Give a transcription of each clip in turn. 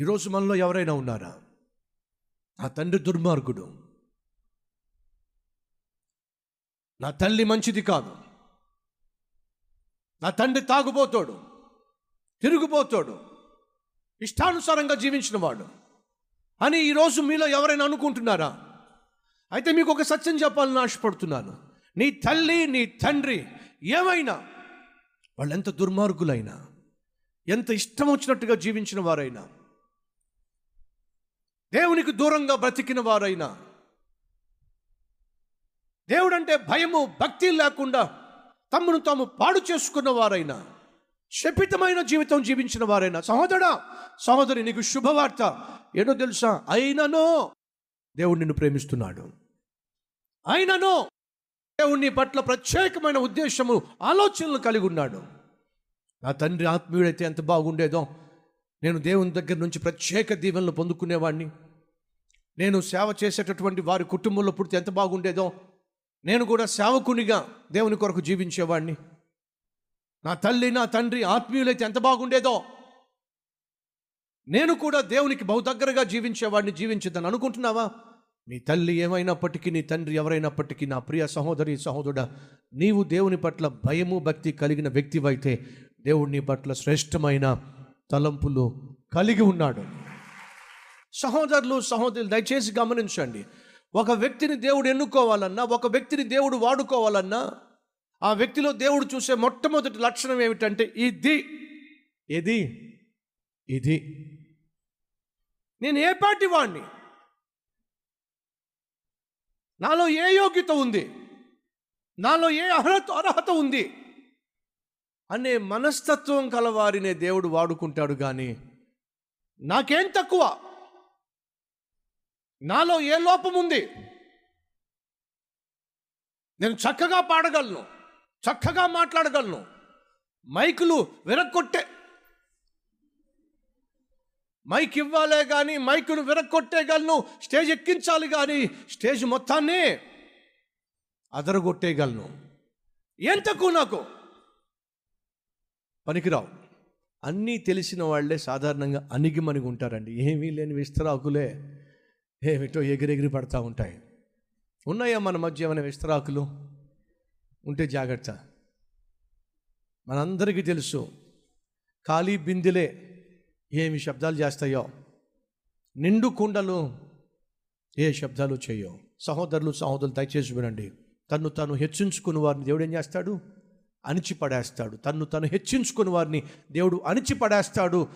ఈరోజు మనలో ఎవరైనా ఉన్నారా? నా తండ్రి దుర్మార్గుడు. నా తల్లి మంచిది కాదు. నా తండ్రి తాగుబోతాడు తిరుగుబోతాడు ఇష్టానుసారంగా జీవించిన వాడు అని ఈరోజు మీలో ఎవరైనా అనుకుంటున్నారా? అయితే మీకు ఒక సత్యం చెప్పాలని ఆశపడుతున్నాను. నీ తల్లి నీ తండ్రి ఏమైనా వాళ్ళు ఎంత దుర్మార్గులైనా ఎంత ఇష్టం వచ్చినట్టుగా జీవించిన వారైనా దేవునికి దూరంగా బ్రతికిన వారైనా దేవుడంటే భయము భక్తి లేకుండా తమను తాము పాడు చేసుకున్న వారైనా శపితమైన జీవితం జీవించిన వారైనా సహోదరా సహోదరి నీకు శుభవార్త. ఏదో తెలుసా? అయిననో దేవుడు నిన్ను ప్రేమిస్తున్నాడు. అయిననో దేవుణ్ణి పట్ల ప్రత్యేకమైన ఉద్దేశము ఆలోచనలు కలిగి ఉన్నాడు. నా తండ్రి ఆత్మీయుడైతే ఎంత బాగుండేదో నేను దేవుని దగ్గర నుంచి ప్రత్యేక దీవెనలు పొందుకునేవాడిని నేను సేవ చేసేటటువంటి వారి కుటుంబంలో పుడితే ఎంత బాగుండేదో నేను కూడా సేవకునిగా దేవుని కొరకు జీవించేవాడిని నా తల్లి నా తండ్రి ఆత్మీయులైతే ఎంత బాగుండేదో నేను కూడా దేవునికి బహు దగ్గరగా జీవించేవాడిని జీవించదని అనుకుంటున్నావా? నీ తల్లి ఏమైనప్పటికీ నీ తండ్రి ఎవరైనప్పటికీ నా ప్రియ సహోదరి సహోదరుడా నీవు దేవుని పట్ల భయము భక్తి కలిగిన వ్యక్తివైతే దేవుడు నీ పట్ల శ్రేష్టమైన తలంపులు కలిగి ఉన్నాడు. సహోదరులు సహోదరులు దయచేసి గమనించండి. ఒక వ్యక్తిని దేవుడు ఎన్నుకోవాలన్నా ఒక వ్యక్తిని దేవుడు వాడుకోవాలన్నా ఆ వ్యక్తిలో దేవుడు చూసే మొట్టమొదటి లక్షణం ఏమిటంటే ఇది. ఇది ఇది. నేను ఏ పాటి వాణ్ణి? నాలో ఏ యోగ్యత ఉంది? నాలో ఏ అర్హత అర్హత ఉంది? అనే మనస్తత్వం కలవారినే దేవుడు వాడుకుంటాడు కానీ నాకేం తక్కువ? నాలో ఏ లోపం ఉంది? నేను చక్కగా పాడగలను చక్కగా మాట్లాడగలను. మైకులు విరక్కొట్టే. మైక్ ఇవ్వాలే కానీ మైకును విరక్కొట్టేయగలను స్టేజ్ ఎక్కించాలి కానీ స్టేజ్ మొత్తాన్ని అదరగొట్టేయగలను. ఏం తక్కువ నాకు? పనికిరావు. అన్నీ తెలిసిన వాళ్ళే సాధారణంగా అణిగిమణిగి ఉంటారండి. ఏమీ లేని విస్తరాకులే. ఏమిటో ఎగిరెగిరి పడతా ఉంటాయి. ఉన్నాయా మన మధ్య ఏమైనా విస్తరాకులు? ఉంటే జాగ్రత్త. మనందరికీ తెలుసు ఖాళీ బిందెలే ఏమి శబ్దాలు చేస్తాయో నిండు కుండలు ఏ శబ్దాలు చేయో. సహోదరులు సహోదరులు దయచేసి వినండి. తను తను హెచ్చించుకుని వారిని దేవుడు ఏం చేస్తాడు? అణిచిపడేస్తాడు. తను తను హెచ్చించుకుని వారిని దేవుడు అణిచిపడేస్తాడు.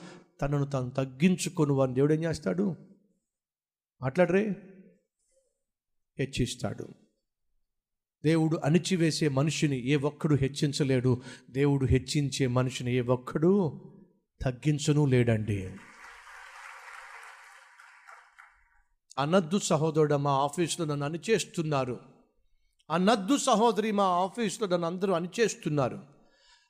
తనను తాను తగ్గించుకుని వారిని దేవుడు ఏం చేస్తాడు? మాట్లాడరే? హెచ్చిస్తాడు. దేవుడు అణిచివేసే మనిషిని ఏ ఒక్కడు హెచ్చించలేడు. దేవుడు హెచ్చించే మనిషిని ఏ ఒక్కడు తగ్గించను లేడండి. అనద్దు సహోదరుడు మా ఆఫీసులో నన్ను అణిచేస్తున్నారు. అనద్దు సహోదరి మా ఆఫీసులో నన్ను అందరూ అణిచేస్తున్నారు.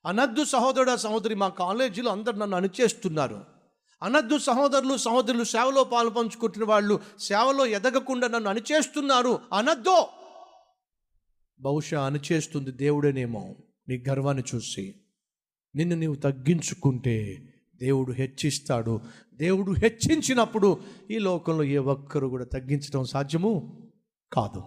అనద్దు సహోదరుడు సహోదరి మా కాలేజీలో అందరు నన్ను అణిచేస్తున్నారు. అనద్దు సహోదరులు సహోదరులు సేవలో పాలు పంచుకుంటున్న వాళ్ళు సేవలో ఎదగకుండా నన్ను అణిచేస్తున్నారు. అనద్దో! బహుశా అణిచేస్తుంది దేవుడేనేమో నీ గర్వాన్ని చూసి. నిన్ను నీవు తగ్గించుకుంటే దేవుడు హెచ్చిస్తాడు. దేవుడు హెచ్చించినప్పుడు ఈ లోకంలో ఏ ఒక్కరు కూడా తగ్గించడం సాధ్యము కాదు.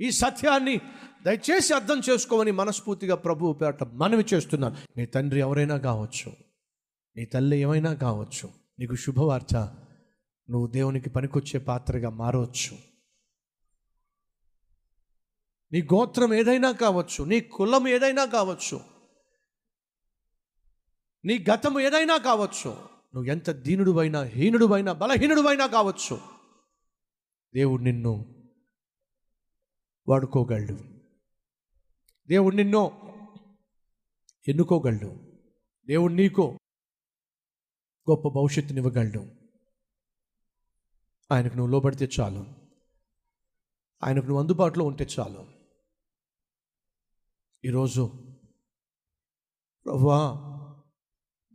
ఈ సత్యాన్ని దయచేసి అర్థం చేసుకోమని మనస్ఫూర్తిగా ప్రభువు పేట మనవి చేస్తున్నాను. నీ తండ్రి ఎవరైనా కావచ్చు నీ తల్లి ఏమైనా కావచ్చు నీకు శుభవార్త. నువ్వు దేవునికి పనికొచ్చే పాత్రగా మారవచ్చు నీ గోత్రం ఏదైనా కావచ్చు నీ కులం ఏదైనా కావచ్చు నీ గతం ఏదైనా కావచ్చు నువ్వు ఎంత దీనుడువైనా హీనుడువైనా బలహీనుడువైనా కావచ్చు దేవుడు నిన్ను వాడుకోగలడు. దేవుడు నిన్ను ఎన్నుకోగలడు. దేవుడు నీకో గొప్ప భవిష్యత్తునివ్వగలడు. ఆయనకు నువ్వు లోబడితే చాలు. ఆయనకు నువ్వు అందుబాటులో ఉంటే చాలు. ఈరోజు ప్రభా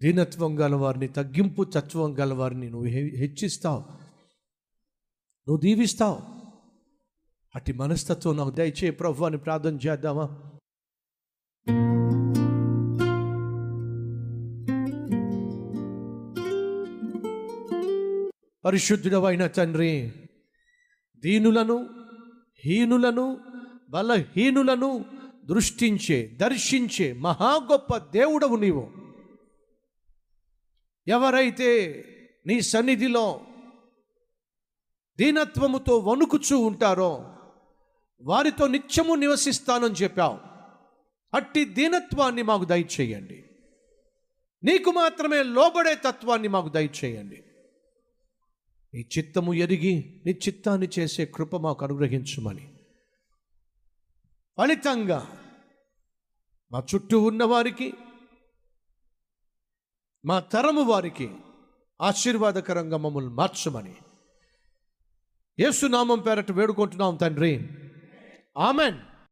దీనత్వం గల వారిని తగ్గింపు తత్వం గలవారిని నువ్వు హె- హెచ్చిస్తావు. నువ్వు దీవిస్తావు. అటు మనస్తత్వం నాకు దయచే ప్రభు అని ప్రార్థన చేద్దామా? పరిశుద్ధుడవైన తండ్రి దీనులను హీనులను బలహీనులను దృష్టించే దర్శించే మహా గొప్ప దేవుడవు నీవు. ఎవరైతే నీ సన్నిధిలో దీనత్వముతో వణుకుచూ ఉంటారో వారితో నిత్యము నివసిస్తానని చెప్పావు. అట్టి దీనత్వాన్ని మాకు దయచేయండి. నీకు మాత్రమే లోబడే తత్వాన్ని మాకు దయచేయండి. నీ చిత్తము ఎరిగి నీ చిత్తాన్ని చేసే కృప మాకు అనుగ్రహించమని. ఫలితంగా మా చుట్టూ ఉన్న వారికి మా తరము వారికి ఆశీర్వాదకరంగా మమ్మల్ని మార్చమని. యేసునామం పేరట వేడుకుంటున్నాం తండ్రి. ఆమెన్.